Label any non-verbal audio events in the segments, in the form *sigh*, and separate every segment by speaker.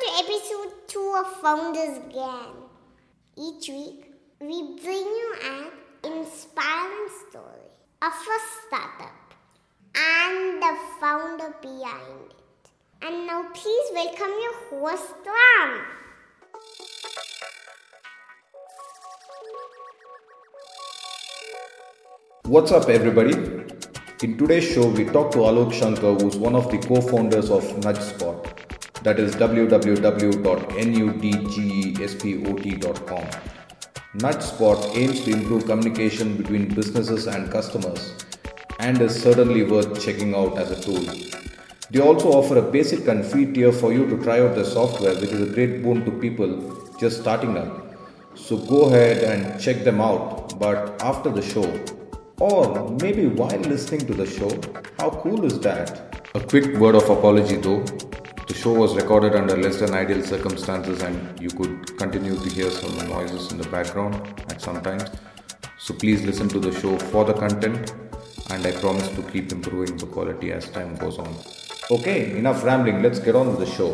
Speaker 1: to episode 2 of Founders Gang. Each week, we bring you an inspiring story of a startup and the founder behind it. And now, please welcome your host, Ram.
Speaker 2: What's up, everybody? In today's show, we talk to Alok Shankar, who's one of the co founders of NudgeSpot. That is www.nudgespot.com. NudgeSpot aims to improve communication between businesses and customers and is certainly worth checking out as a tool. They also offer a basic and free tier for you to try out the software, which is a great boon to people just starting out. So go ahead and check them out, but after the show, or maybe while listening to the show. How cool is that? A quick word of apology though. The show was recorded under less than ideal circumstances, and you could continue to hear some noises in the background at some times. So please listen to the show for the content, and I promise to keep improving the quality as time goes on. Okay, enough rambling, let's get on with the show.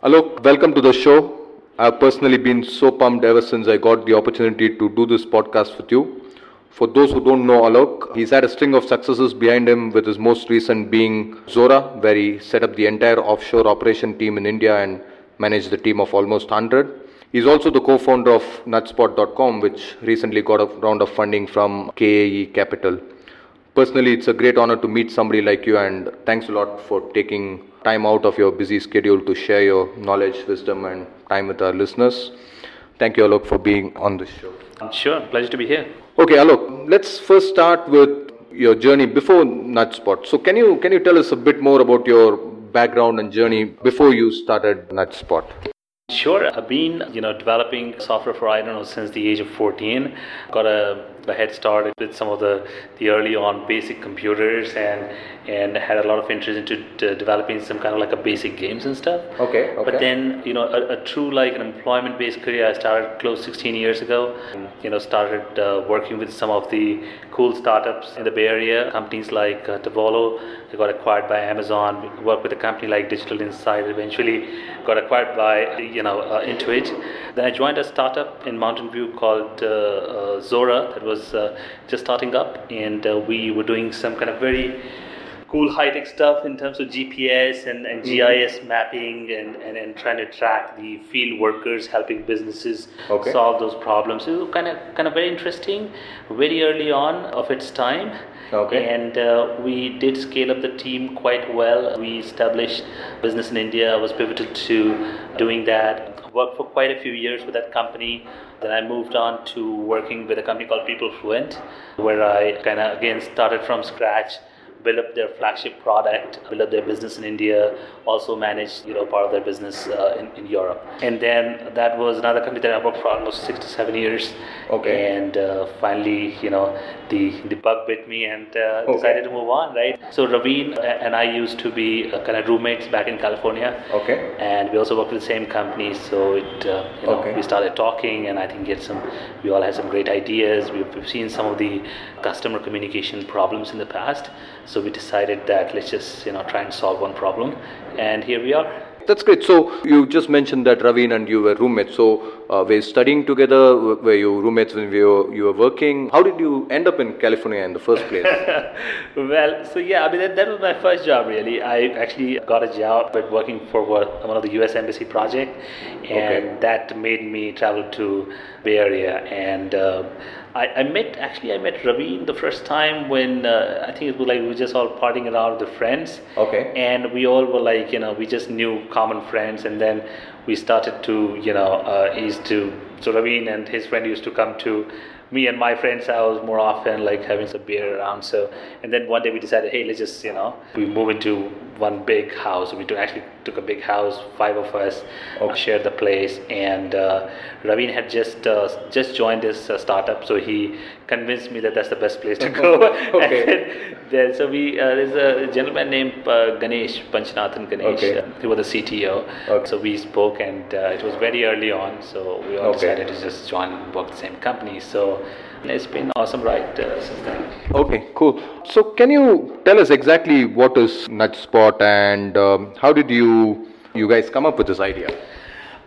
Speaker 2: Hello, welcome to the show. I've personally been so pumped ever since I got the opportunity to do this podcast with you. For those who don't know Alok, he's had a string of successes behind him, with his most recent being Xora, where he set up the entire offshore operation team in India and managed the team of almost 100. He's also the co founder of Nudgespot.com, which recently got a round of funding from KAE Capital. Personally, it's a great honor to meet somebody like you, and thanks a lot for taking time out of your busy schedule to share your knowledge, wisdom, and time with our listeners. Thank you, Alok, for being on this show.
Speaker 3: Sure, pleasure to be here.
Speaker 2: Okay, Alok, let's first start with your journey before Nudgespot. So, can you can you tell us a bit more about your background and journey before you started Nudgespot?
Speaker 3: Sure, I've been you know developing software for I don't know since the age of 14. Got a, a head started with some of the the early on basic computers and and had a lot of interest into d- developing some kind of like a basic games and stuff.
Speaker 2: Okay, okay.
Speaker 3: But then you know a, a true like an employment based career I started close 16 years ago. You know started uh, working with some of the cool startups in the Bay Area, companies like uh, Tavolo. They got acquired by Amazon. We worked with a company like Digital Insight. Eventually got acquired by you know uh, Intuit. Then I joined a startup in Mountain View called uh, uh, Xora that was uh, just starting up, and uh, we were doing some kind of very cool high tech stuff in terms of GPS and, and GIS mapping and, and, and trying to track the field workers, helping businesses
Speaker 2: Okay.
Speaker 3: solve those problems. It was kind of kind of very interesting, very early on of its time.
Speaker 2: Okay.
Speaker 3: And uh, we did scale up the team quite well. We established business in India. I was pivotal to doing that. Worked for quite a few years with that company. Then I moved on to working with a company called People Fluent, where I kind of again started from scratch build up their flagship product, build up their business in India, also manage you know part of their business uh, in, in Europe. And then that was another company that I worked for almost six to seven years.
Speaker 2: Okay.
Speaker 3: And uh, finally, you know, the the bug bit me and uh,
Speaker 2: Okay.
Speaker 3: decided to move on. Right. So Raveen and I used to be uh, kind of roommates back in California.
Speaker 2: Okay.
Speaker 3: And we also worked with the same company, so it uh, you know
Speaker 2: Okay.
Speaker 3: we started talking, and I think get some. We all had some great ideas. We've, we've seen some of the customer communication problems in the past, so we decided that let's just you know try and solve one problem, and here we are.
Speaker 2: That's great. So you just mentioned that Raveen and you were roommates. So uh, were you studying together? Were you roommates when you were, you were working? How did you end up in California in the first place? *laughs*
Speaker 3: well, so yeah, I mean that, that was my first job really. I actually got a job but working for one of the U.S. Embassy project, and
Speaker 2: Okay.
Speaker 3: that made me travel to Bay Area. And uh, I, I met actually I met Raveen the first time when uh, I think it was like we were just all partying around with the friends.
Speaker 2: Okay.
Speaker 3: And we all were like you know we just knew common friends, and then we started to you know uh, he used to so Raveen and his friend used to come to me and my friends house more often like having some beer around. So and then one day we decided hey let's just you know we move into one big house. We took, actually took a big house five of us
Speaker 2: Okay.
Speaker 3: shared the place. And uh, Raveen had just uh, just joined this uh, startup. So he convinced me that that's the best place to *laughs* go.
Speaker 2: Okay.
Speaker 3: there, so we uh, there's a gentleman named uh, Ganesh Panchanathan Ganesh.
Speaker 2: Okay.
Speaker 3: Uh, he was the CTO.
Speaker 2: Okay.
Speaker 3: So we spoke, and uh, it was very early on. So we all
Speaker 2: Okay.
Speaker 3: decided to just join and work the same company. So it's been awesome ride uh, since then.
Speaker 2: Okay, cool. So, can you tell us exactly what is NudgeSpot and um, how did you you guys come up with this idea?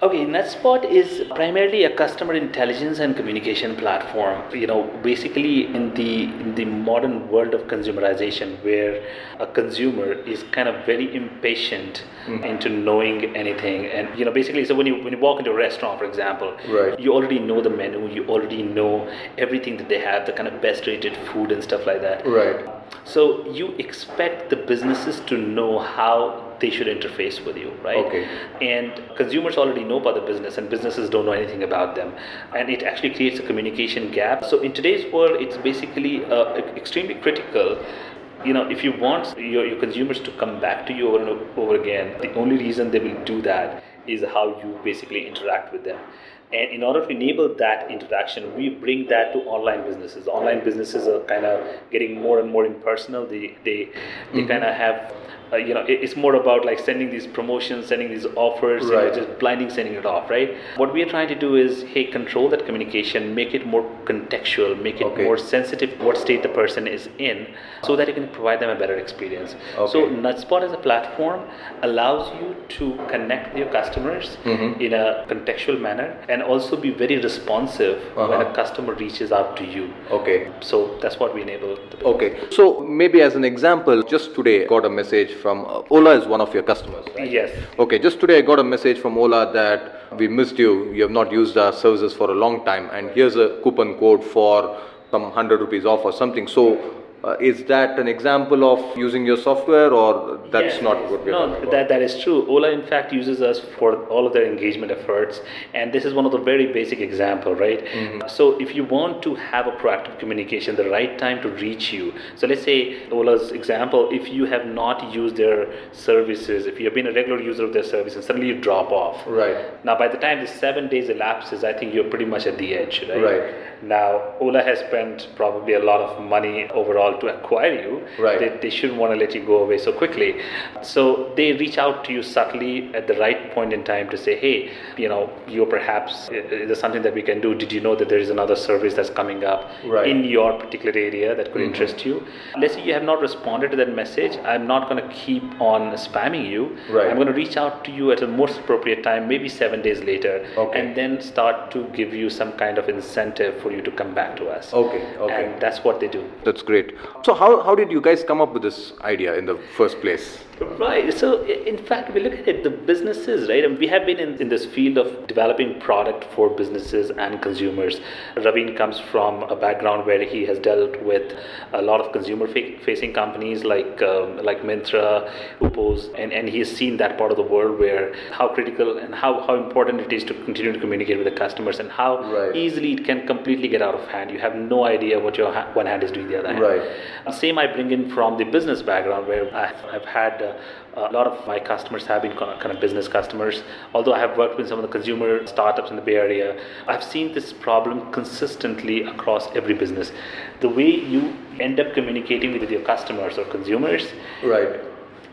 Speaker 3: Okay, NudgeSpot is primarily a customer intelligence and communication platform. You know, basically in the in the modern world of consumerization, where a consumer is kind of very impatient mm-hmm. into knowing anything, and you know, basically, so when you when you walk into a restaurant, for example,
Speaker 2: Right.
Speaker 3: you already know the menu, you already know everything that they have, the kind of best rated food and stuff like that.
Speaker 2: Right.
Speaker 3: So you expect the businesses to know how they should interface with you, right?
Speaker 2: Okay.
Speaker 3: And consumers already know about the business, and businesses don't know anything about them, and it actually creates a communication gap. So in today's world, it's basically uh, extremely critical. You know, if you want your, your consumers to come back to you over and over again, the only reason they will do that is how you basically interact with them. And in order to enable that interaction, we bring that to online businesses. Online businesses are kind of getting more and more impersonal. They they they kind of have, uh, you know, it- it's more about like sending these promotions, sending these offers, you know, just blinding sending it off, right? What we are trying to do is, hey, control that communication, make it more contextual, make it
Speaker 2: Okay.
Speaker 3: more sensitive what state the person is in, so that you can provide them a better experience. So
Speaker 2: Okay.
Speaker 3: NudgeSpot as a platform allows you to connect with your customers
Speaker 2: Mm-hmm.
Speaker 3: in a contextual manner and also be very responsive when
Speaker 2: Uh-huh.
Speaker 3: a customer reaches out to you.
Speaker 2: Okay.
Speaker 3: So that's what we enable.
Speaker 2: Okay. So maybe as an example, just today I got a message from uh, Ola is one of your customers. Right?
Speaker 3: Yes.
Speaker 2: Okay, just today I got a message from Ola that we missed you. You have not used our services for a long time, and here's a coupon code for some hundred rupees off or something. So, uh, is that an example of using your software, or that's
Speaker 3: Yes,
Speaker 2: not
Speaker 3: yes.
Speaker 2: what we're
Speaker 3: no,
Speaker 2: talking about?
Speaker 3: that, that is true. Ola, in fact, uses us for all of their engagement efforts, and this is one of the very basic example, right?
Speaker 2: Mm-hmm.
Speaker 3: So, if you want to have a proactive communication, the right time to reach you. So, let's say Ola's example, if you have not used their services, if you have been a regular user of their service, and suddenly you drop off,
Speaker 2: Right.
Speaker 3: Now, by the time the seven days elapses, I think you're pretty much at the edge, right?
Speaker 2: Right.
Speaker 3: Now, Ola has spent probably a lot of money overall to acquire you.
Speaker 2: Right.
Speaker 3: They, they shouldn't want to let you go away so quickly. So they reach out to you subtly at the right point in time to say, hey, you know, you're perhaps, is there something that we can do? Did you know that there is another service that's coming up
Speaker 2: Right.
Speaker 3: in your particular area that could mm-hmm. interest you? Let's say you have not responded to that message. I'm not going to keep on spamming you.
Speaker 2: Right.
Speaker 3: I'm going to reach out to you at a most appropriate time, maybe seven days later,
Speaker 2: Okay.
Speaker 3: and then start to give you some kind of incentive for you to come back to us.
Speaker 2: Okay, okay.
Speaker 3: And that's what they do.
Speaker 2: That's great. So, how, how did you guys come up with this idea in the first place?
Speaker 3: Right. So, in fact, we look at it, the businesses, right? And we have been in, in this field of developing product for businesses and consumers. Raveen comes from a background where he has dealt with a lot of consumer fa- facing companies like um, like Myntra, Upos, and, and he has seen that part of the world where how critical and how, how important it is to continue to communicate with the customers and how
Speaker 2: Right.
Speaker 3: easily it can completely get out of hand. You have no idea what your ha- one hand is doing the other hand.
Speaker 2: Right.
Speaker 3: Same I bring in from the business background where I've, I've had uh, a lot of my customers have been kind of kind of business customers. Although I have worked with some of the consumer startups in the Bay Area, I've seen this problem consistently across every business. The way you end up communicating with your customers or consumers
Speaker 2: Right.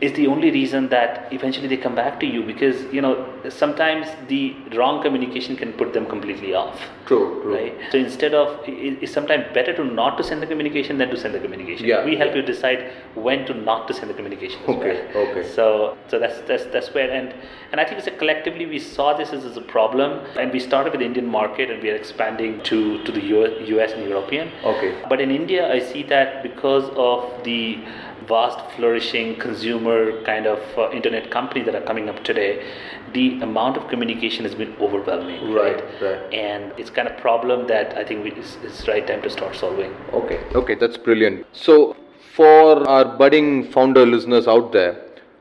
Speaker 3: Is the only reason that eventually they come back to you because you know sometimes the wrong communication can put them completely off
Speaker 2: True, true.
Speaker 3: right so instead of it's sometimes better to not to send the communication than to send the communication
Speaker 2: Yeah,
Speaker 3: we help
Speaker 2: yeah.
Speaker 3: you decide when to not to send the communication
Speaker 2: Okay,
Speaker 3: well.
Speaker 2: okay.
Speaker 3: so so that's that's that's where and and i think it's a collectively we saw this as, as a problem and we started with the indian market and we are expanding to to the US, and european
Speaker 2: Okay.
Speaker 3: but in India, I see that because of the vast, flourishing consumer kind of uh, internet companies that are coming up today, the amount of communication has been overwhelming.
Speaker 2: Right, right.
Speaker 3: And it's kind of problem that I think we, it's, it's right time to start solving.
Speaker 2: Okay. Okay, that's brilliant. So, for our budding founder listeners out there,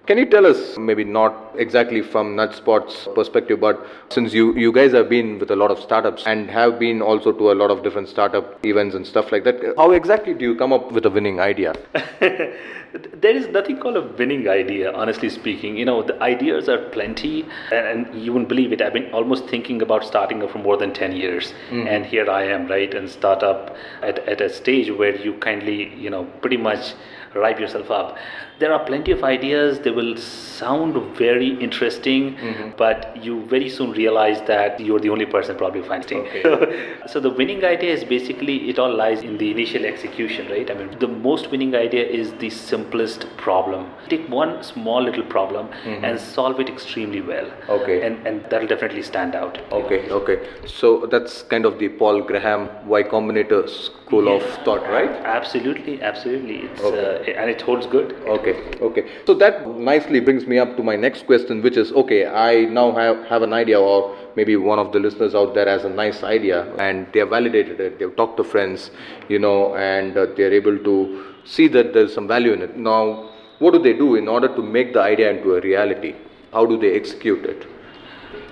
Speaker 2: Can you tell us, maybe not exactly from NudgeSpot's perspective, but since you, you guys have been with a lot of startups and have been also to a lot of different startup events and stuff like that, how exactly do you come up with a winning idea? *laughs*
Speaker 3: there is nothing called a winning idea, honestly speaking. You know, the ideas are plenty, and, and you wouldn't believe it. I've been almost thinking about starting up for more than 10 years, mm-hmm. and here I am, right, and start up at, at a stage where you kindly, you know, pretty much ripe yourself up. There are plenty of ideas. They will sound very interesting, mm-hmm. but you very soon realize that you're the only person probably finding. Okay. So, *laughs* so the winning idea is basically it all lies in the initial execution, right? I mean, the most winning idea is the simplest problem. Take one small little problem mm-hmm. and solve it extremely well.
Speaker 2: Okay.
Speaker 3: And and that'll definitely stand out.
Speaker 2: Okay. Okay. So that's kind of the Paul Graham Y Combinator school yeah. of thought, right?
Speaker 3: Absolutely. Absolutely. It's okay. uh, and it holds good.
Speaker 2: Okay, okay. So that nicely brings me up to my next question, which is okay, I now have, have an idea, or maybe one of the listeners out there has a nice idea, and they have validated it, they've talked to friends, you know, and uh, they're able to see that there's some value in it. Now, what do they do in order to make the idea into a reality? How do they execute it?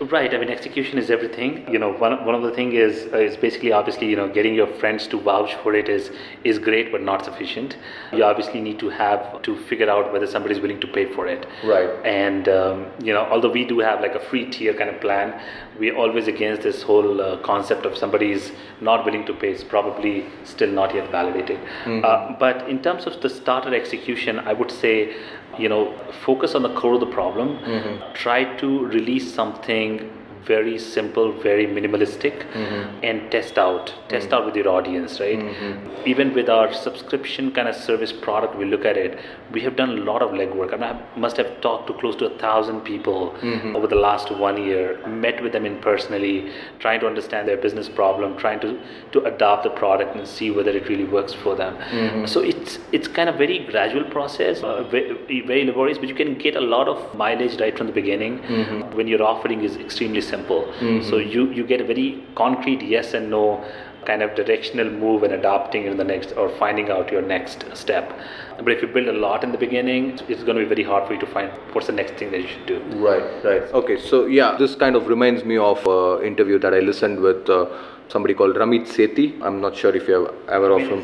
Speaker 3: Right. I mean, execution is everything. You know, one, one of the thing is uh, is basically obviously you know getting your friends to vouch for it is is great, but not sufficient. You obviously need to have to figure out whether somebody is willing to pay for it.
Speaker 2: Right.
Speaker 3: And um, you know, although we do have like a free tier kind of plan, we're always against this whole uh, concept of somebody is not willing to pay. It's probably still not yet validated. Mm-hmm. Uh, but in terms of the starter execution, I would say you know focus on the core of the problem mm-hmm. try to release something very simple, very minimalistic, mm-hmm. and test out, test mm-hmm. out with your audience, right? Mm-hmm. Even with our subscription kind of service product, we look at it. We have done a lot of legwork. I, mean, I must have talked to close to a thousand people mm-hmm. over the last one year. Met with them in personally, trying to understand their business problem, trying to to adopt the product and see whether it really works for them. Mm-hmm. So it's it's kind of very gradual process, uh, very, very laborious, but you can get a lot of mileage right from the beginning mm-hmm. when your offering is extremely simple. Mm-hmm. So you, you get a very concrete yes and no kind of directional move and adopting in the next or finding out your next step. But if you build a lot in the beginning, it's going to be very hard for you to find what's the next thing that you should do.
Speaker 2: Right, right. Okay, so yeah, this kind of reminds me of an interview that I listened with uh, somebody called Ramit Sethi. I'm not sure if you have ever of him.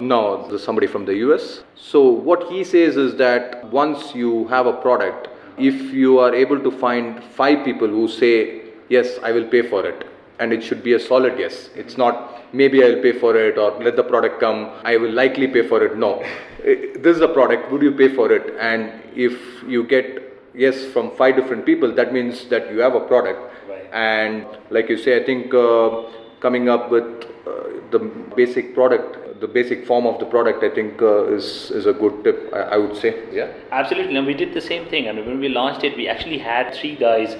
Speaker 2: No, somebody from the US. So what he says is that once you have a product, if you are able to find five people who say, Yes, I will pay for it, and it should be a solid yes, it's not maybe I'll pay for it or let the product come, I will likely pay for it. No, this is a product, would you pay for it? And if you get yes from five different people, that means that you have a product. Right. And like you say, I think uh, coming up with uh, the basic product the basic form of the product, I think, uh, is is a good tip. I, I, would say. Yeah.
Speaker 3: Absolutely. And we did the same thing. I mean, when we launched it, we actually had three guys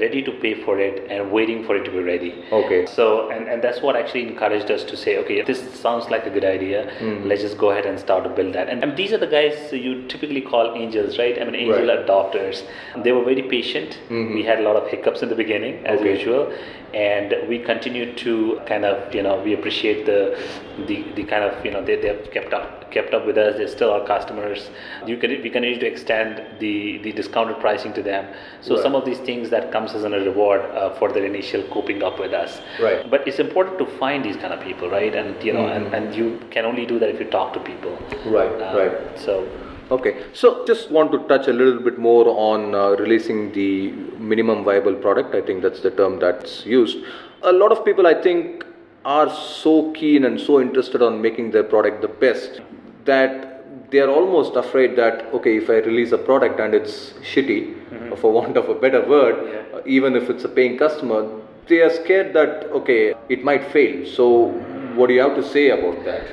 Speaker 3: ready to pay for it and waiting for it to be ready.
Speaker 2: Okay.
Speaker 3: So and, and that's what actually encouraged us to say, okay, this sounds like a good idea. Mm. Let's just go ahead and start to build that. And, and these are the guys you typically call angels, right? I mean, angel right. adopters. They were very patient. Mm-hmm. We had a lot of hiccups in the beginning, as okay. usual, and we continue to kind of, you know, we appreciate the the, the kind of, you know, they, they have kept up kept up with us. They're still our customers. You can we continue to extend the the discounted pricing to them. So right. some of these things that come comes as a reward uh, for their initial coping up with us.
Speaker 2: Right.
Speaker 3: But it's important to find these kind of people, right? And you know, mm-hmm. and, and you can only do that if you talk to people.
Speaker 2: Right. Uh, right.
Speaker 3: So.
Speaker 2: Okay, so just want to touch a little bit more on uh, releasing the minimum viable product. I think that's the term that's used. A lot of people, I think, are so keen and so interested on making their product the best that they are almost afraid that okay if i release a product and it's shitty mm-hmm. for want of a better word yeah. even if it's a paying customer they are scared that okay it might fail so what do you have to say about that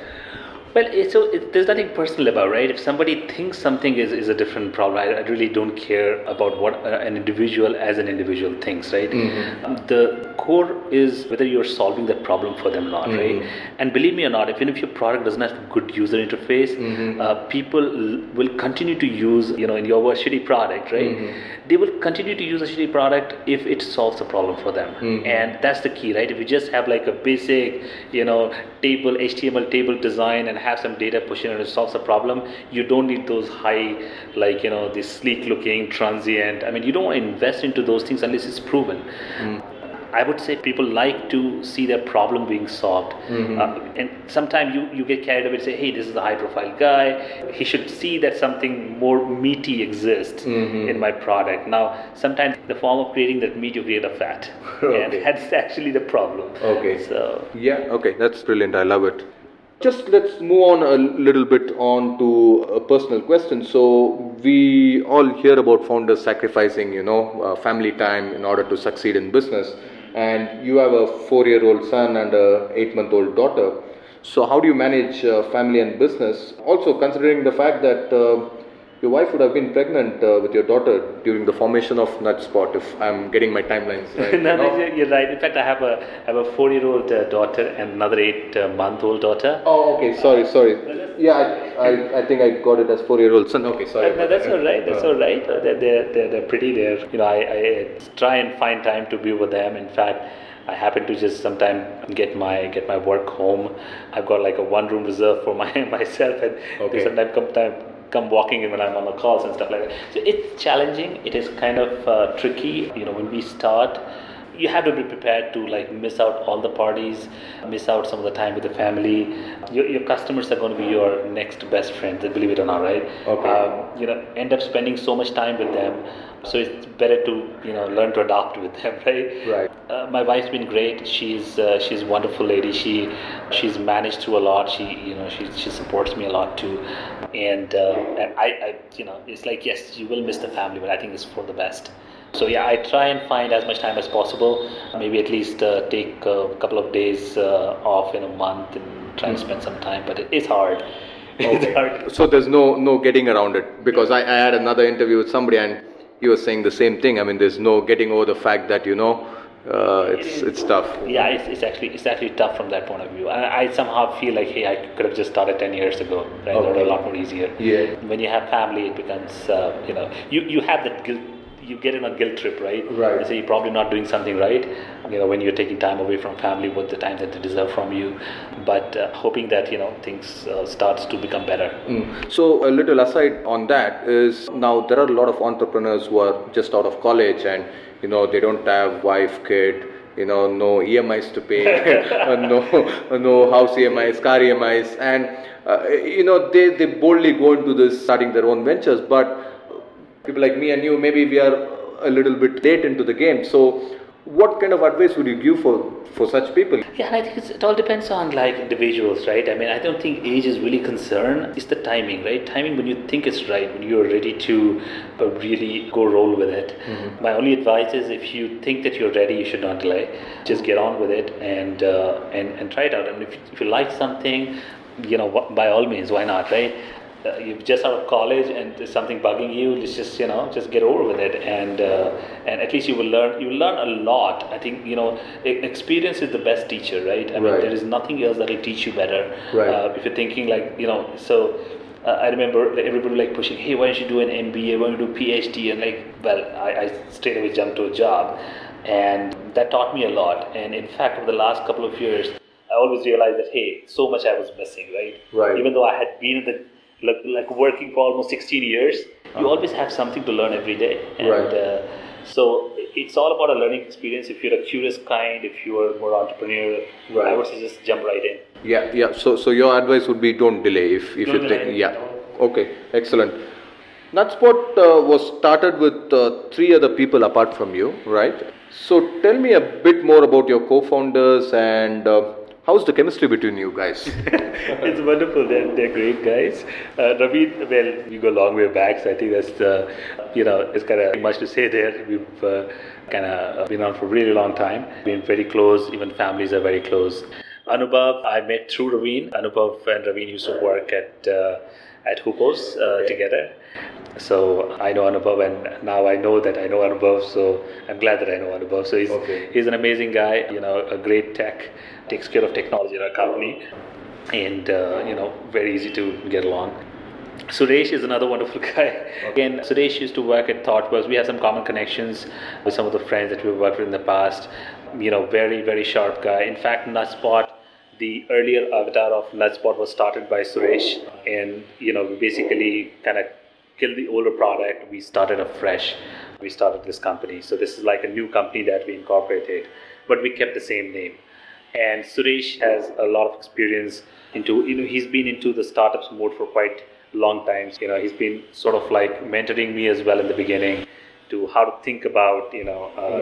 Speaker 3: well, so it, there's nothing personal about right. If somebody thinks something is, is a different problem, I, I really don't care about what uh, an individual as an individual thinks, right? Mm-hmm. The core is whether you're solving that problem for them or not,
Speaker 2: Mm-hmm.
Speaker 3: right? And believe me or not, even if your product doesn't have good user interface,
Speaker 2: Mm-hmm.
Speaker 3: uh, people l- will continue to use, you know, in your words, shitty product, right?
Speaker 2: Mm-hmm.
Speaker 3: They will continue to use a shitty product if it solves a problem for them,
Speaker 2: Mm-hmm.
Speaker 3: and that's the key, right? If you just have like a basic, you know, table HTML table design and have some data push in and it solves the problem, you don't need those high, like you know, this sleek looking transient. I mean, you don't want to invest into those things unless it's proven. I would say people like to see their problem being solved. Uh, and sometimes you, you get carried away and say, hey, this is a high profile guy. He should see that something more meaty exists in my product. Now, sometimes the form of creating that meat, you create a fat. *laughs*
Speaker 2: Okay.
Speaker 3: And that's actually the problem.
Speaker 2: Okay.
Speaker 3: So,
Speaker 2: Yeah, okay, that's brilliant. I love it. Just let's move on a little bit on to a personal question. So we all hear about founders sacrificing, you know, uh, family time in order to succeed in business. And you have a four-year-old son and a eight-month-old daughter. So how do you manage uh, family and business? Also considering the fact that uh, your wife would have been pregnant uh, with your daughter during the formation of NudgeSpot, if I'm getting my timelines *laughs* right.
Speaker 3: no,
Speaker 2: No?
Speaker 3: you're you're right. In fact, I have a I have a four-year-old uh, daughter and another eight-month-old daughter.
Speaker 2: Oh, okay. Sorry, sorry. Yeah, I, I, I think I got it as four-year-old son. Okay, sorry.
Speaker 3: Uh, no, that's all right. That's
Speaker 2: Uh,
Speaker 3: all right. Uh, They're, they're, they're, they're pretty. They're, you know, I, I try and find time to be with them. In fact, I happen to just sometime get my get my work home. I've got like a one room reserved for my *laughs* myself, and
Speaker 2: Okay.
Speaker 3: sometimes come time come walking in when I'm on the calls and stuff like that. So it's challenging. It is kind of uh, tricky. You know, when we start, you have to be prepared to like miss out all the parties, miss out some of the time with the family. Your, your customers are going to be your next best friends, believe it or not, right?
Speaker 2: Okay.
Speaker 3: Um, you know, end up spending so much time with them. So it's better to you know learn to adapt with them, *laughs* right?
Speaker 2: Right.
Speaker 3: Uh, my wife's been great. She's uh, she's a wonderful lady. She she's managed through a lot. She you know she she supports me a lot too, and uh, and I, I you know it's like yes you will miss the family, but I think it's for the best. So yeah, I try and find as much time as possible. Maybe at least uh, take a couple of days uh, off in a month and try and spend some time. But *laughs* it's hard. It's hard.
Speaker 2: So there's no no getting around it because I, I had another interview with somebody and he was saying the same thing. I mean, there's no getting over the fact that you know uh, it's it's tough.
Speaker 3: Yeah, it's, it's actually it's actually tough from that point of view. And I somehow feel like, hey, I could have just started ten years ago. Right, It would
Speaker 2: Okay.
Speaker 3: a lot more easier.
Speaker 2: Yeah.
Speaker 3: When you have family, it becomes uh, you know you you have that guilt. You get in a guilt trip, right?
Speaker 2: Right.
Speaker 3: You say you're probably not doing something right. You know when you're taking time away from family with the time that they deserve from you, but uh, hoping that you know things uh, starts to become better.
Speaker 2: Mm. So a little aside on that is now there are a lot of entrepreneurs who are just out of college and you know they don't have wife, kid, you know no EMIs to pay, *laughs* uh, no no house EMIs, car EMIs, and uh, you know they they boldly go into this starting their own ventures, but people like me and you maybe we are a little bit late into the game. So what kind of advice would you give for for such people?
Speaker 3: Yeah, and I think it's, it all depends on like individuals, right? I mean, I don't think age is really concern. It's the timing, right? Timing when you think it's right, when you're ready to uh, really go roll with it. My only advice is if you think that you're ready, you should not delay. Just get on with it and uh, and and try it out. And if, if you like something, you know, by all means, why not, right? Uh, you're just out of college and there's something bugging you let's just you know just get over with it and uh, and at least you will learn you will learn a lot i think you know experience is the best teacher right i mean
Speaker 2: Right.
Speaker 3: there is nothing else that will teach you better
Speaker 2: Right.
Speaker 3: uh, if you're thinking like you know so uh, I remember everybody like pushing, hey, why don't you do an MBA? Why don't you do PhD? And like, well, I, I straight away jumped to a job, and that taught me a lot. And in fact, over the last couple of years, I always realized that hey, so much I was missing, right?
Speaker 2: Right.
Speaker 3: Even though I had been in the like, like working for almost 16 years, you always have something to learn every day. And,
Speaker 2: Uh-huh. Right.
Speaker 3: Uh, so it's all about a learning experience. If you're a curious kind, if you are more entrepreneurial, I would say just jump right in.
Speaker 2: Yeah, yeah. So, so your advice would be don't delay if, if
Speaker 3: Don't
Speaker 2: you
Speaker 3: delay.
Speaker 2: think. Yeah. Okay. Excellent. NudgeSpot uh, was started with uh, three other people apart from you, right? So tell me a bit more about your co-founders and uh, how's the chemistry between you guys? *laughs*
Speaker 3: it's wonderful. They're, they're great guys. Uh, Ravi, well, we go a long way back, so I think that's, uh, you know, it's kind of much to say there. We've uh, kind of been on for a really long time, been very close, even families are very close. Anubhav, I met through Raveen. Anubhav and Raveen used to work at uh, at Hupos uh, together. So I know Anubhav, and now I know that I know Anubhav. So I'm glad that I know Anubhav. So he's
Speaker 2: Okay.
Speaker 3: he's an amazing guy. You know, a great tech, takes care of technology in our company, and uh, you know, very easy to get along. Suresh is another wonderful *laughs* guy. Again, Suresh used to work at ThoughtWorks. We have some common connections with some of the friends that we've worked with in the past. You know, very, very sharp guy. In fact, NudgeSpot, the earlier avatar of NudgeSpot was started by Suresh. And, you know, we basically kind of killed the older product. We started afresh. We started this company. So this is like a new company that we incorporated, but we kept the same name and Suresh has a lot of experience into you know he's been into the startups mode for quite long times you know he's been sort of like mentoring me as well in the beginning to how to think about you know uh,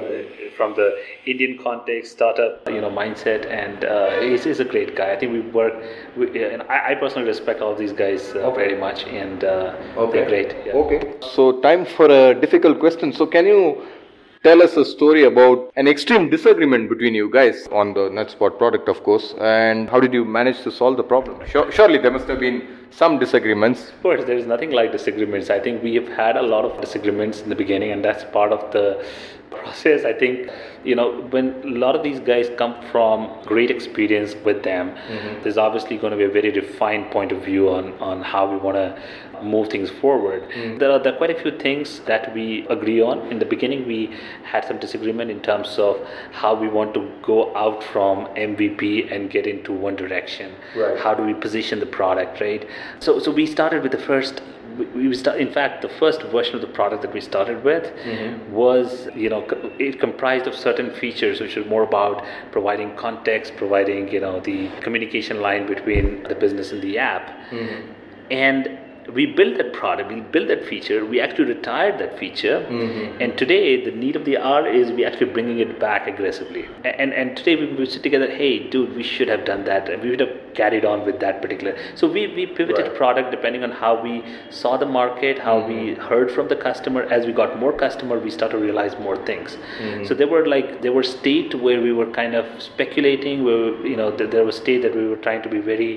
Speaker 3: from the Indian context startup you know mindset and uh, he's, he's a great guy I think we work we, and I, I personally respect all these guys uh, very much and uh, they're great yeah.
Speaker 2: Okay. So, time for a difficult question. So, can you tell us a story about an extreme disagreement between you guys on the NudgeSpot product, of course, and how did you manage to solve the problem? Sure, surely there must have been some disagreements.
Speaker 3: Of course, there is nothing like disagreements. I think we have had a lot of disagreements in the beginning, and that's part of the process. I think, you know, when a lot of these guys come from great experience with them, mm-hmm. there's obviously going to be a very refined point of view on, on how we want to move things forward. Mm-hmm. There, are, there are quite a few things that we agree on. In the beginning, we had some disagreement in terms of how we want to go out from MVP and get into one direction.
Speaker 2: Right.
Speaker 3: How do we position the product, right? So, so we started with the first. We start, in fact, the first version of the product that we started with mm-hmm. was, you know, it comprised of certain features which were more about providing context, providing, you know, the communication line between the business and the app. Mm-hmm. And we built that product, we built that feature, we actually retired that feature, mm-hmm. and today the need of the hour is we actually bringing it back aggressively. And and today we, we sit together, hey, dude, we should have done that, and we would have carried on with that particular. So we we pivoted
Speaker 2: Right.
Speaker 3: product depending on how we saw the market, how we mm-hmm. heard from the customer. As we got more customer, we started to realize more things. Mm-hmm. So there were like there were state where we were kind of speculating, where you know th- there was state that we were trying to be very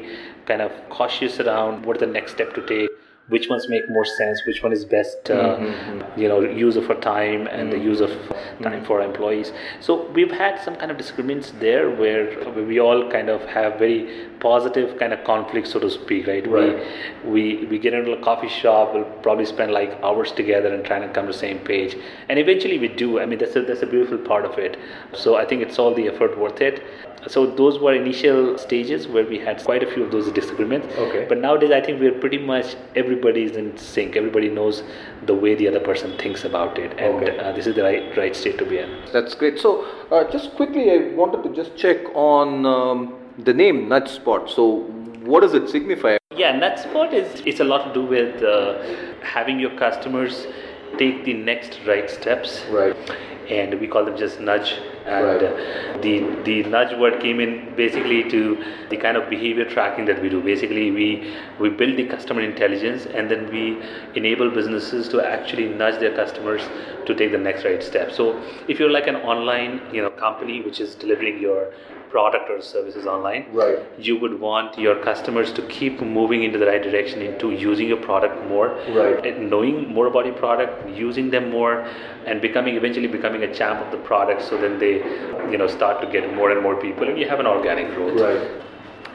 Speaker 3: kind of cautious around what the next step to take which ones make more sense which one is best uh, mm-hmm, mm-hmm. you know use of our time and the use of mm-hmm. time for employees. So we've had some kind of disagreements there where we all kind of have very positive kind of conflict so to speak right,
Speaker 2: Right.
Speaker 3: we we we get into a coffee shop we'll probably spend like hours together and trying to come to the same page. And eventually we do. I mean that's a that's a beautiful part of it. So i think it's all the effort worth it. So those were initial stages where we had quite a few of those disagreements.
Speaker 2: Okay.
Speaker 3: but nowadays i think we're pretty much everybody is in sync everybody knows the way the other person thinks about it and
Speaker 2: Okay.
Speaker 3: uh, this is the right right state to be in
Speaker 2: That's great. So, uh, just quickly, I wanted to just check on um, the name NudgeSpot. So, what does it signify?
Speaker 3: Yeah, NudgeSpot is it's a lot to do with uh, having your customers take the next right steps.
Speaker 2: Right.
Speaker 3: And we call them just nudge. And
Speaker 2: Right.
Speaker 3: uh, the the nudge word came in basically to the kind of behavior tracking that we do. Basically, we we build the customer intelligence and then we enable businesses to actually nudge their customers to take the next right step. So if you're like an online you know company which is delivering your product or services online,
Speaker 2: Right.
Speaker 3: you would want your customers to keep moving into the right direction into using your product more
Speaker 2: Right.
Speaker 3: and knowing more about your product using them more and becoming eventually becoming a champ of the product so then they you know start to get more and more people and you have an organic growth
Speaker 2: Right.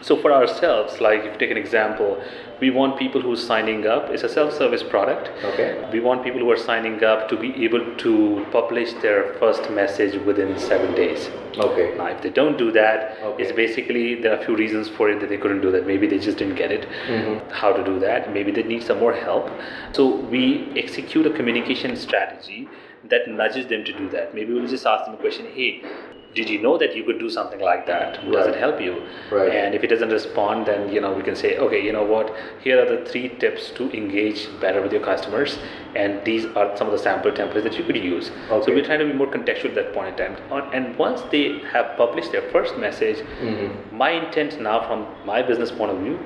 Speaker 3: So for ourselves like if you take an example we want people who are signing up it's a self-service product
Speaker 2: Okay.
Speaker 3: we want people who are signing up to be able to publish their first message within seven days
Speaker 2: Okay.
Speaker 3: now, if they don't do that,
Speaker 2: Okay.
Speaker 3: it's basically there are a few reasons for it that they couldn't do that. Maybe they just didn't get it, mm-hmm. how to do that. Maybe they need some more help. So we execute a communication strategy that nudges them to do that. Maybe we'll just ask them a question: Hey, did you know that you could do something like that? Does
Speaker 2: Right.
Speaker 3: it help you?
Speaker 2: Right.
Speaker 3: And if it doesn't respond, then you know we can say, okay, you know what? Here are the three tips to engage better with your customers, and these are some of the sample templates that you could use.
Speaker 2: Okay.
Speaker 3: So we're trying to be more contextual at that point in time. And once they have published their first message, mm-hmm. my intent now, from my business point of view,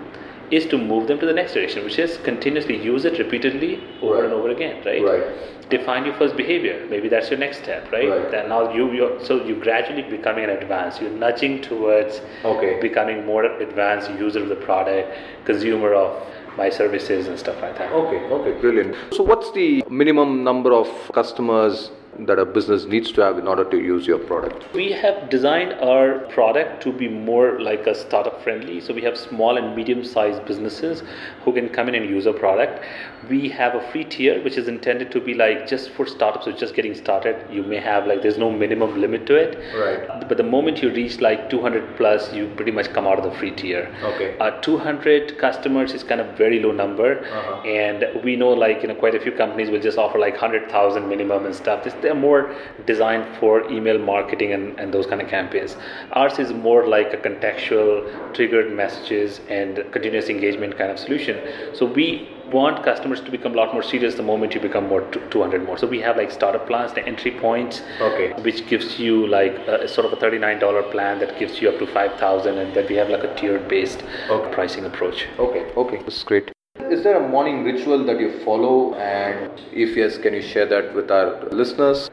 Speaker 3: is to move them to the next direction, which is continuously use it repeatedly over
Speaker 2: Right.
Speaker 3: and over again, right?
Speaker 2: Right.
Speaker 3: Define your first behavior. Maybe that's your next step, right?
Speaker 2: Right.
Speaker 3: Then now you you're so you gradually becoming an advanced. You're nudging towards
Speaker 2: Okay.
Speaker 3: becoming more advanced user of the product, consumer of my services and stuff like that.
Speaker 2: Okay, okay, brilliant. So, what's the minimum number of customers that a business needs to have in order to use your product?
Speaker 3: We have designed our product to be more like a startup friendly. So we have small and medium sized businesses who can come in and use our product. We have a free tier which is intended to be like just for startups who are just getting started. You may have like there's no minimum limit to it.
Speaker 2: Right.
Speaker 3: But the moment you reach like 200 plus, you pretty much come out of the free tier.
Speaker 2: Okay.
Speaker 3: Uh, 200 customers is kind of very low number,
Speaker 2: Uh-huh.
Speaker 3: and we know like you know quite a few companies will just offer like 100,000 minimum and stuff. This, they're more designed for email marketing and, and those kind of campaigns. Ours is more like a contextual, triggered messages and continuous engagement kind of solution. So we want customers to become a lot more serious the moment you become more t- 200 more. So we have like startup plans, the entry points,
Speaker 2: Okay.
Speaker 3: which gives you like a, sort of a $39 plan that gives you up to 5,000, and then we have like a tiered based
Speaker 2: Okay.
Speaker 3: pricing approach.
Speaker 2: Okay, okay, this is great. Is there a morning ritual that you follow? And if yes, can you share that with our listeners?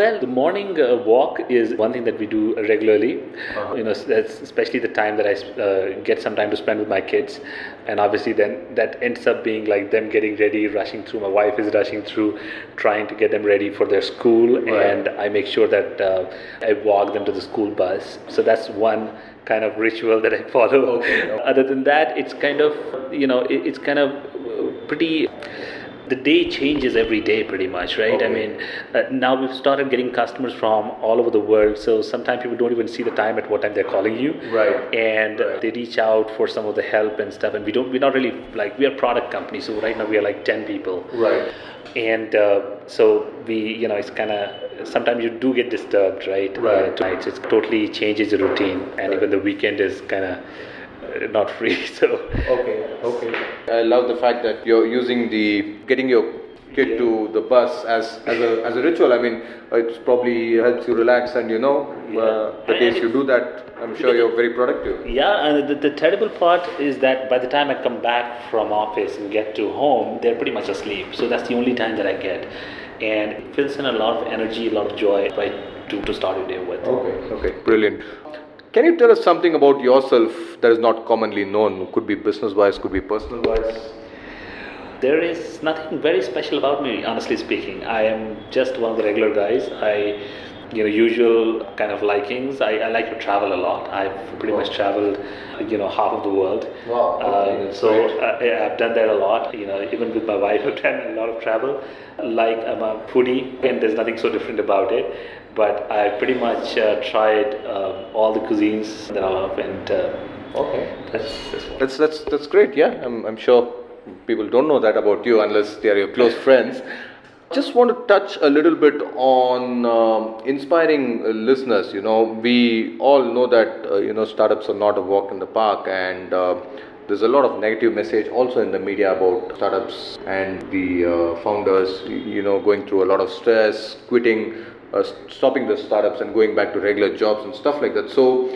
Speaker 3: Well, the morning uh, walk is one thing that we do regularly.
Speaker 2: Uh-huh.
Speaker 3: You know, that's especially the time that I uh, get some time to spend with my kids, and obviously then that ends up being like them getting ready, rushing through. My wife is rushing through, trying to get them ready for their school,
Speaker 2: Right.
Speaker 3: and I make sure that uh, I walk them to the school bus. So that's one kind of ritual that I follow.
Speaker 2: Okay, okay. *laughs*
Speaker 3: Other than that, it's kind of you know, it, it's kind of uh, pretty the day changes every day pretty much right i mean uh, now we've started getting customers from all over the world so sometimes people don't even see the time at what time they're calling you
Speaker 2: Right.
Speaker 3: and
Speaker 2: Right.
Speaker 3: they reach out for some of the help and stuff and we don't we're not really like we are a product company so right now we are like 10 people
Speaker 2: Right.
Speaker 3: and uh, so we you know it's kind of sometimes you do get disturbed right
Speaker 2: Right.
Speaker 3: uh, tonight. it totally changes the routine and
Speaker 2: Right.
Speaker 3: even the weekend is kind of not free *laughs* so
Speaker 2: Okay, okay. I love the fact that you're using the getting your kid to the bus as, as a as a ritual. I mean, it probably helps you relax, and you know, uh, the
Speaker 3: And
Speaker 2: days you do that, I'm sure you're very productive.
Speaker 3: Yeah, and the, the terrible part is that by the time I come back from office and get to home, they're pretty much asleep. So that's the only time that I get, and it fills in a lot of energy, a lot of joy, right, to, to start your day with.
Speaker 2: Okay, okay, brilliant. Can you tell us something about yourself that is not commonly known? Could be business wise, could be personal wise.
Speaker 3: There is nothing very special about me, honestly speaking. I am just one of the regular guys. I, you know, usual kind of likings. I, I like to travel a lot. I've pretty much traveled, you know, half of the world.
Speaker 2: Wow,
Speaker 3: Uh, so
Speaker 2: great.
Speaker 3: I, yeah, I've done that a lot. You know, even with my wife, *laughs* I've done a lot of travel. Like I'm a foodie, and there's nothing so different about it. But I pretty much uh, tried uh, all the cuisines that I love, and uh,
Speaker 2: Okay.
Speaker 3: that's, that's.
Speaker 2: That's that's that's great. Yeah, I'm, I'm sure people don't know that about you unless they are your close *laughs* friends. Just want to touch a little bit on um, inspiring uh, listeners. You know, we all know that uh, you know startups are not a walk in the park, and uh, there's a lot of negative message also in the media about startups and the uh, founders. You know, going through a lot of stress, quitting, uh, stopping the startups, and going back to regular jobs and stuff like that. So.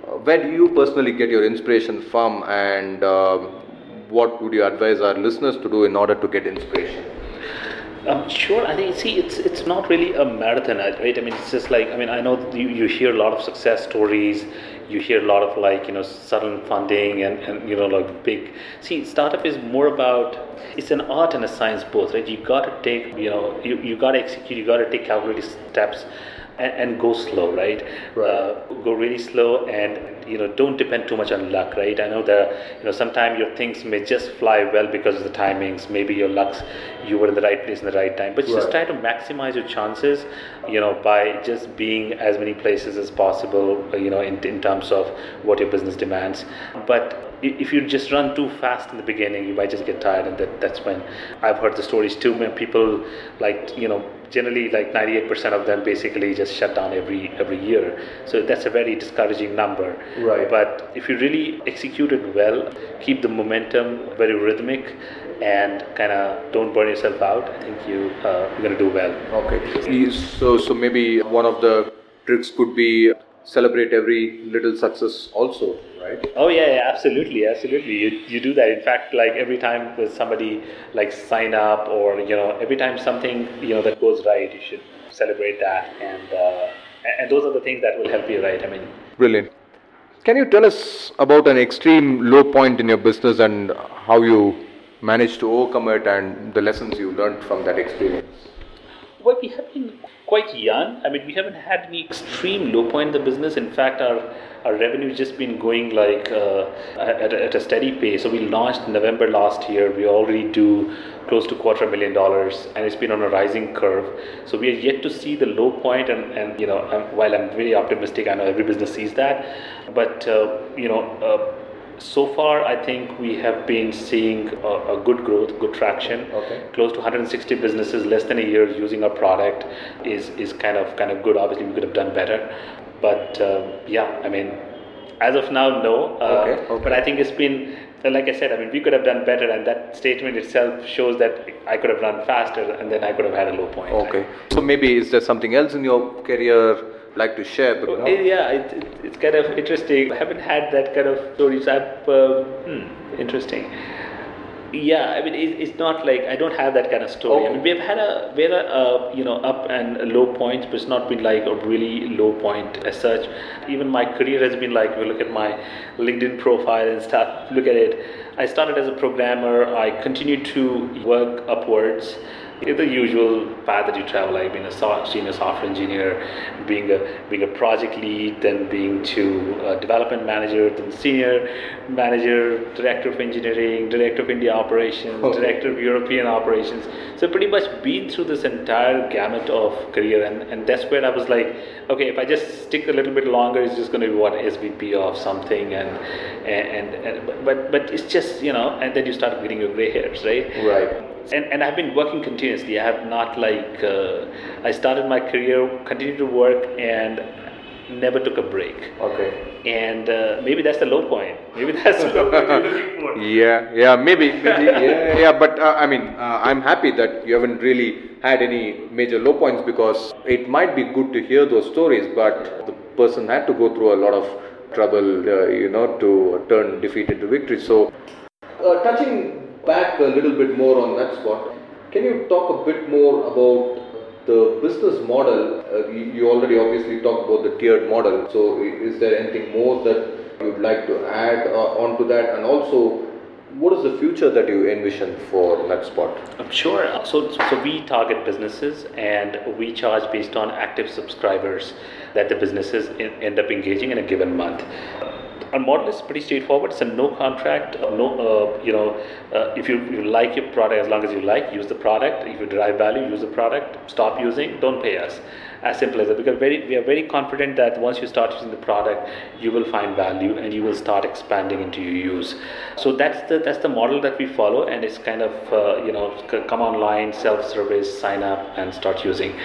Speaker 2: Uh, where do you personally get your inspiration from, and um what would you advise our listeners to do in order to get inspiration?
Speaker 3: Um, sure. I think see, it's it's not really a marathon, right? I mean, it's just like I mean, I know you, you hear a lot of success stories. You hear a lot of like you know sudden funding and, and you know like big. See, startup is more about it's an art and a science both, right? You got to take you know you, you got to execute. You got to take calculated steps. And, and go slow, right?
Speaker 2: Right.
Speaker 3: Uh, go really slow, and you know, don't depend too much on luck, right? I know that you know sometimes your things may just fly well because of the timings. Maybe your lucks, you were in the right place in the right time, but just try to maximize your chances, you know, by just being as many places as possible, you know, in, in terms of what your business demands. But if you just run too fast in the beginning, you might just get tired, and that, that's when I've heard the stories too. Many people like, you know, generally like 98% of them basically just shut down every every year. So that's a very discouraging number.
Speaker 2: Right.
Speaker 3: But if you really execute it well, keep the momentum very rhythmic, and kind of don't burn yourself out, I think you uh, you're gonna do well.
Speaker 2: Okay. So, so maybe one of the tricks could be celebrate every little success also, right?
Speaker 3: Oh yeah, yeah, absolutely, absolutely. You you do that. In fact, like every time with somebody like sign up or you know every time something you know that goes right, you should celebrate that, and uh, and- and those are the things that will help you, right? I mean,
Speaker 2: Brilliant. Can you tell us about an extreme low point in your business and how you managed to overcome it and the lessons you learned from that experience?
Speaker 3: Well, we have been quite young. I mean, we haven't had any extreme low point in the business. In fact, our our revenue has just been going like uh, at, at, a steady pace. So we launched in November last year. We already do close to quarter million dollars, and it's been on a rising curve. So we are yet to see the low point, and, and you know, I'm, while I'm very optimistic, I know every business sees that, but uh, you know. Uh, so far, I think we have been seeing a, a, good growth, good traction.
Speaker 2: Okay.
Speaker 3: Close to 160 businesses, less than a year using our product is is kind of kind of good. Obviously, we could have done better, but uh, yeah, I mean, as of now, no.
Speaker 2: Uh, okay. okay.
Speaker 3: But I think it's been like I said, I mean, we could have done better, and that statement itself shows that I could have run faster, and then I could have had a low point.
Speaker 2: Okay. So maybe is there something else in your career like to share?
Speaker 3: Because, yeah, it, it, it's kind of interesting. I haven't had that kind of stories. I've, uh, hmm, interesting. Yeah, I mean, it, it's not like I don't have that kind of story. I mean, we've had a we're a uh, you know up and low points, but it's not been like a really low point as such. Even my career has been like, if you look at my LinkedIn profile and stuff, look at it. I started as a programmer. I continued to work upwards the usual path that you travel, like being a senior software engineer, being a being a project lead, then being to a development manager, then senior manager, director of engineering, director of India operations, okay. director of European operations. So pretty much been through this entire gamut of career, and, and that's where I was like, okay, if I just stick a little bit longer, it's just going to be what SVP of something, and and, and, and but but it's just you know, and then you start getting your gray hairs, right?
Speaker 2: Right
Speaker 3: and, and I've been working continuously. I have not like uh, I started my career, continued to work, and never took a break.
Speaker 2: Okay.
Speaker 3: And uh, maybe that's the low point. Maybe that's the low point looking for.
Speaker 2: Yeah, yeah, maybe, maybe yeah, yeah. But uh, I mean, uh, I'm happy that you haven't really had any major low points because it might be good to hear those stories, but the person had to go through a lot of trouble, uh, you know, to turn defeat into victory. So, uh, touching back a little bit more on that spot. Can you talk a bit more about the business model? Uh, you already obviously talked about the tiered model. So, is there anything more that you'd like to add uh, onto that? And also, what is the future that you envision for NudgeSpot?
Speaker 3: I'm sure. So, so we target businesses and we charge based on active subscribers that the businesses end up engaging in a given month our model is pretty straightforward. It's a no contract, uh, no, uh, you know, uh, if you, you like your product, as long as you like, use the product. If you derive value, use the product. Stop using, don't pay us. As simple as that. Because very, we are very confident that once you start using the product, you will find value and you will start expanding into your use. So that's the that's the model that we follow, and it's kind of uh, you know come online, self-service, sign up, and start using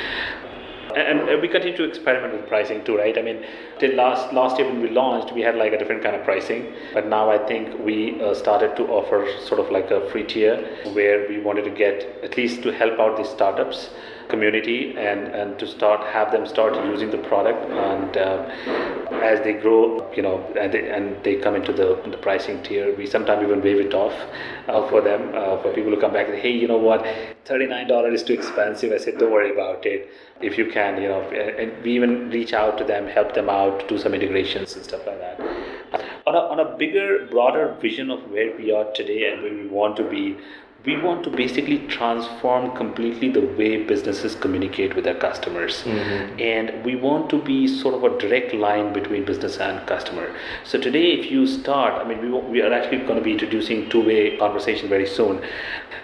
Speaker 3: and, we continue to experiment with pricing too, right? I mean, till last last year when we launched, we had like a different kind of pricing, but now I think we uh, started to offer sort of like a free tier where we wanted to get at least to help out these startups community and, and to start have them start using the product. And uh, as they grow you know and they, and they come into the, the pricing tier we sometimes even waive it off uh, for them uh, for people who come back and hey you know what? $39 is too expensive. I said don't worry about it. If you can you know and we even reach out to them help them out do some integrations and stuff like that. On a, on a bigger broader vision of where we are today and where we want to be we want to basically transform completely the way businesses communicate with their customers.
Speaker 2: Mm-hmm.
Speaker 3: and we want to be sort of a direct line between business and customer. So today if you start i mean we, we are actually going to be introducing two-way conversation very soon.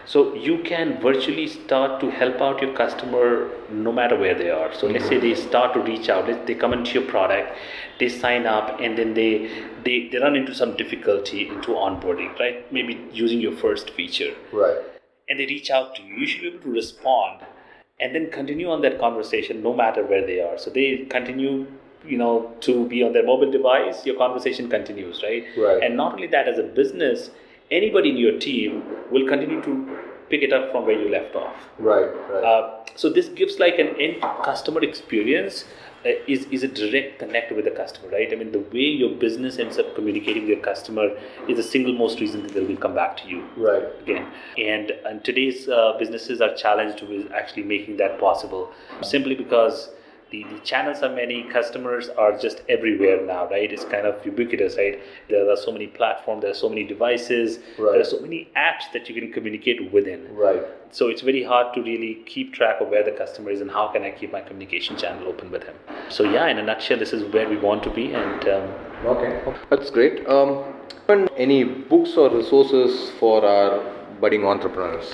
Speaker 3: So you can virtually start to help out your customer no matter where they are. So mm-hmm. let's say they start to reach out they come into your product they sign up and then they, they they run into some difficulty into onboarding right? Maybe using your first feature.
Speaker 2: Right
Speaker 3: and they reach out to you. You should be able to respond and then continue on that conversation no matter where they are. So they continue you know to be on their mobile device. Your conversation continues right?
Speaker 2: Right.
Speaker 3: And not only that as a business anybody in your team will continue to pick it up from where you left off
Speaker 2: right right
Speaker 3: uh, so this gives like an end customer experience uh, is, is a direct connect with the customer, right? I mean, the way your business ends up communicating with your customer is the single most reason that they will come back to you.
Speaker 2: Right.
Speaker 3: Again, and and today's uh, businesses are challenged with actually making that possible, simply because the, the channels are many, customers are just everywhere now, right? It's kind of ubiquitous, right? There are so many platforms, there are so many devices,
Speaker 2: Right.
Speaker 3: there are so many apps that you can communicate within.
Speaker 2: Right.
Speaker 3: So it's very hard to really keep track of where the customer is and how can I keep my communication channel open with him. So yeah, in a nutshell, this is where we want to be, and um,
Speaker 2: Okay, that's great. Um, and any books or resources for our budding entrepreneurs?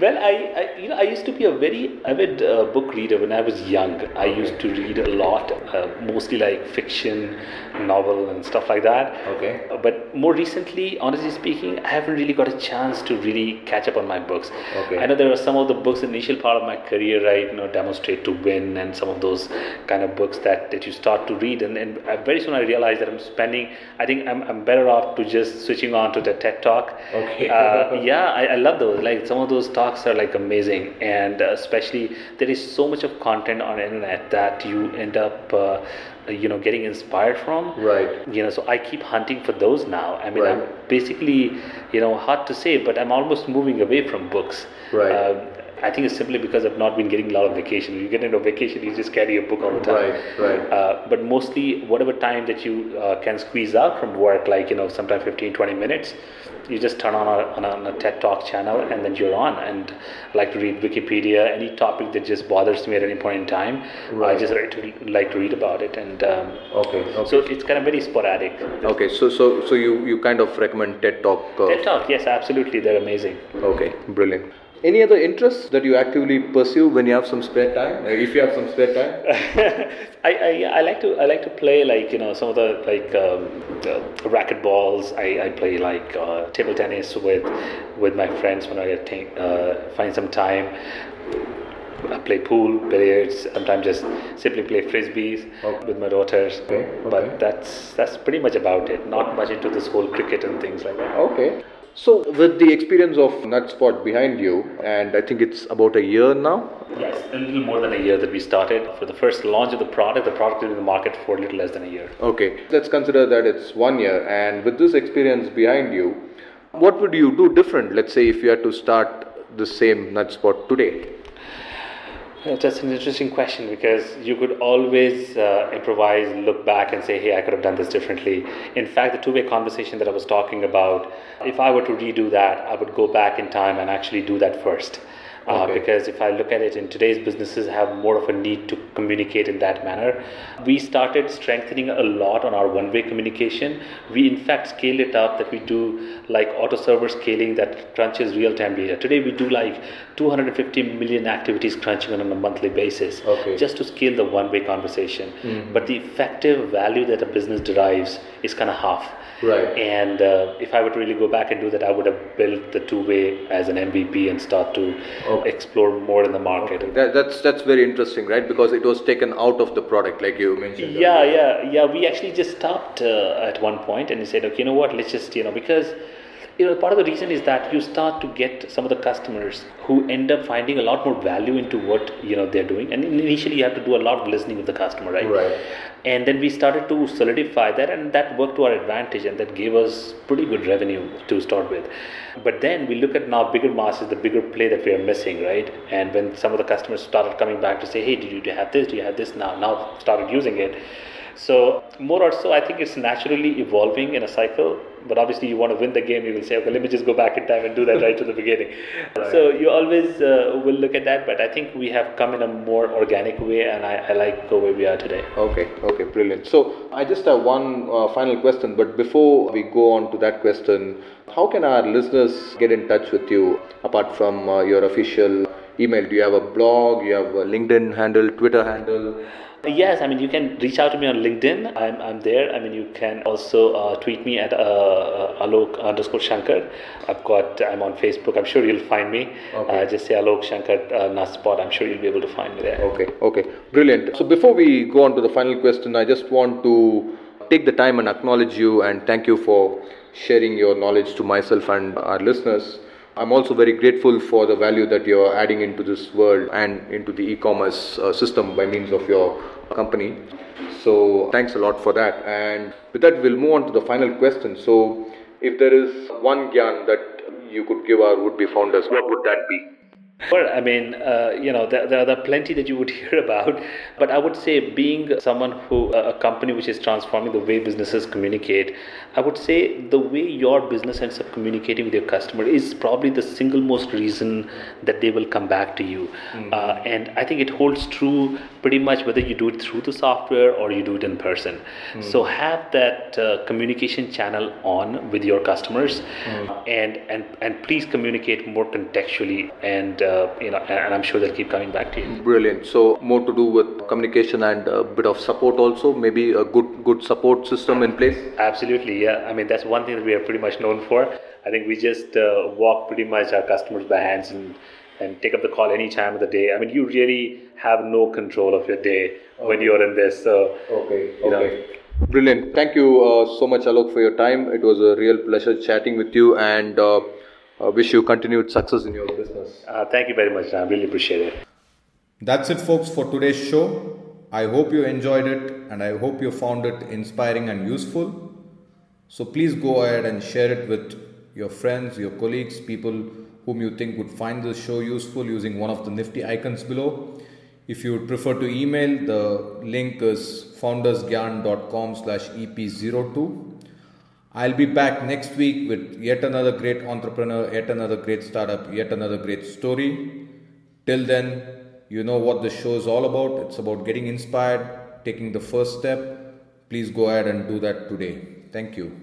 Speaker 3: Well, I, I you know I used to be a very avid uh, book reader when I was young. I used to read a lot, uh, mostly like fiction, novel, and stuff like that.
Speaker 2: Okay.
Speaker 3: Uh, But more recently, honestly speaking, I haven't really got a chance to really catch up on my books.
Speaker 2: Okay.
Speaker 3: I know there are some of the books in the initial part of my career, right? You know, Demonstrate to Win, and some of those kind of books that, that you start to read, and, and uh, very soon I realized that I'm spending. I think I'm, I'm better off to just switching on to the TED Talk.
Speaker 2: Okay.
Speaker 3: Uh, *laughs* yeah, I, I love those. Like some of those talks are like amazing, and uh, especially there is so much of content on the internet that you end up, uh, you know, getting inspired from.
Speaker 2: Right.
Speaker 3: You know, so I keep hunting for those now. I mean,
Speaker 2: Right.
Speaker 3: I'm basically, you know, hard to say, but I'm almost moving away from books.
Speaker 2: Right.
Speaker 3: Um, I think it's simply because I've not been getting a lot of vacation. You get into a vacation, you just carry a book all the time.
Speaker 2: Right, right.
Speaker 3: Uh, but mostly, whatever time that you uh, can squeeze out from work, like, you know, sometimes 15, 20 minutes, you just turn on a, on a, on a TED Talk channel and then you're on. And I like to read Wikipedia, any topic that just bothers me at any point in time, I just like to, like to read about it. And um,
Speaker 2: Okay. Okay.
Speaker 3: so it's kind of very sporadic.
Speaker 2: okay. So so so you you kind of recommend TED Talk. Uh,
Speaker 3: TED Talk, yes, absolutely, they're amazing.
Speaker 2: Okay. Brilliant. Any other interests that you actively pursue when you have some spare time? If you have some spare time. *laughs*
Speaker 3: I, I I like to I like to play like you know some of the like um, uh, racket balls. I, I play like uh, table tennis with with my friends when I get ta- uh, find some time. I play pool, billiards. Sometimes just simply play frisbees
Speaker 2: Okay.
Speaker 3: with my daughters.
Speaker 2: Okay, okay.
Speaker 3: But that's that's pretty much about it. Not much into this whole cricket and things like that.
Speaker 2: Okay. So with the experience of NudgeSpot behind you, and I think it's about a year now.
Speaker 3: Yes, a little more than a year that we started. For the first launch of the product, the product is in the market for a little less than a year.
Speaker 2: Okay, let's consider that it's one year, and with this experience behind you, what would you do different? Let's say if you had to start the same NudgeSpot today.
Speaker 3: That's an interesting question because you could always uh, improvise, look back, and say, hey, I could have done this differently. In fact, the two way conversation that I was talking about, if I were to redo that, I would go back in time and actually do that first. Uh,
Speaker 2: Okay.
Speaker 3: because if I look at it in today's businesses have more of a need to communicate in that manner. We started strengthening a lot on our one-way communication. We in fact scaled it up that we do like auto server scaling that crunches real-time data. Today we do like 250 million activities crunching on a monthly basis
Speaker 2: Okay.
Speaker 3: just to scale the one-way conversation. But the effective value that a business derives is kind of half.
Speaker 2: Right.
Speaker 3: And uh, if I were to really go back and do that, I would have built the two-way as an MVP and start to
Speaker 2: Okay.
Speaker 3: Explore more in the market.
Speaker 2: That, that's that's very interesting, right? Because it was taken out of the product, like you mentioned.
Speaker 3: Yeah, yeah, yeah. We actually just stopped uh, at one point and we said, okay, you know what? Let's just you know because you know part of the reason is that you start to get some of the customers who end up finding a lot more value into what you know they're doing, and initially you have to do a lot of listening with the customer, right?
Speaker 2: Right.
Speaker 3: And then we started to solidify that, and that worked to our advantage, and that gave us pretty good revenue to start with. But then we look at now bigger masses, the bigger play that we are missing, right? And when some of the customers started coming back to say, "Hey, did you have this? Do you have this now?" Now started using it. So more or so, I think it's naturally evolving in a cycle. But obviously, you want to win the game. You will say, "Okay, let me just go back in time and do that right to the beginning." *laughs* So you always uh, will look at that. But I think we have come in a more organic way, and I, I like the way we are today.
Speaker 2: Okay, okay, brilliant. So I just have one uh, final question, but before we go on to that question, how can our listeners get in touch with you apart from uh, your official email? Do you have a blog? You have a LinkedIn handle, Twitter handle?
Speaker 3: Yes, I mean you can reach out to me on LinkedIn. I'm, I'm there. I mean you can also uh, tweet me at uh, uh, Alok underscore Shankar. I've got I'm on Facebook. I'm sure you'll find me.
Speaker 2: Okay.
Speaker 3: Uh, just say Alok Shankar uh, NudgeSpot. I'm sure you'll be able to find me there.
Speaker 2: Okay, okay, brilliant. So before we go on to the final question, I just want to take the time and acknowledge you and thank you for sharing your knowledge to myself and our listeners. I'm also very grateful for the value that you're adding into this world and into the e-commerce uh, system by means of your company. So thanks a lot for that. And with that, we'll move on to the final question. So if there is one gyan that you could give our would-be founders, what would that be?
Speaker 3: Well, I mean, uh, you know, there, there, are plenty that you would *laughs* hear about, but I would say being someone who, a company which is transforming the way businesses communicate, I would say the way your business ends up communicating with your customer is probably the single most reason that they will come back to you. Mm-hmm. Uh, and I think it holds true pretty much whether you do it through the software or you do it in person. Mm-hmm. So have that uh, communication channel on with your customers, mm-hmm. and and and please communicate more contextually and uh, uh, you know, and I'm sure they'll keep coming back to you.
Speaker 2: Brilliant. So more to do with communication and a bit of support also. Maybe a good good support system in place.
Speaker 3: Absolutely. Yeah. I mean that's one thing that we are pretty much known for. I think we just uh, walk pretty much our customers by hands and and take up the call any time of the day. I mean, you really have no control of your day okay. when you're in this. So
Speaker 2: okay, okay. Know. Brilliant. Thank you uh, so much, Alok, for your time. It was a real pleasure chatting with you and. Uh, uh, wish you continued success in your business.
Speaker 3: Uh, thank you very much. I really appreciate it.
Speaker 2: That's it, folks, for today's show. I hope you enjoyed it and I hope you found it inspiring and useful. So please go ahead and share it with your friends, your colleagues, people whom you think would find this show useful using one of the nifty icons below. If you would prefer to email, the link is foundersgyan.com slash ep02. I'll be back next week with yet another great entrepreneur, yet another great startup, yet another great story. Till then, you know what the show is all about. It's about getting inspired, taking the first step. Please go ahead and do that today. Thank you.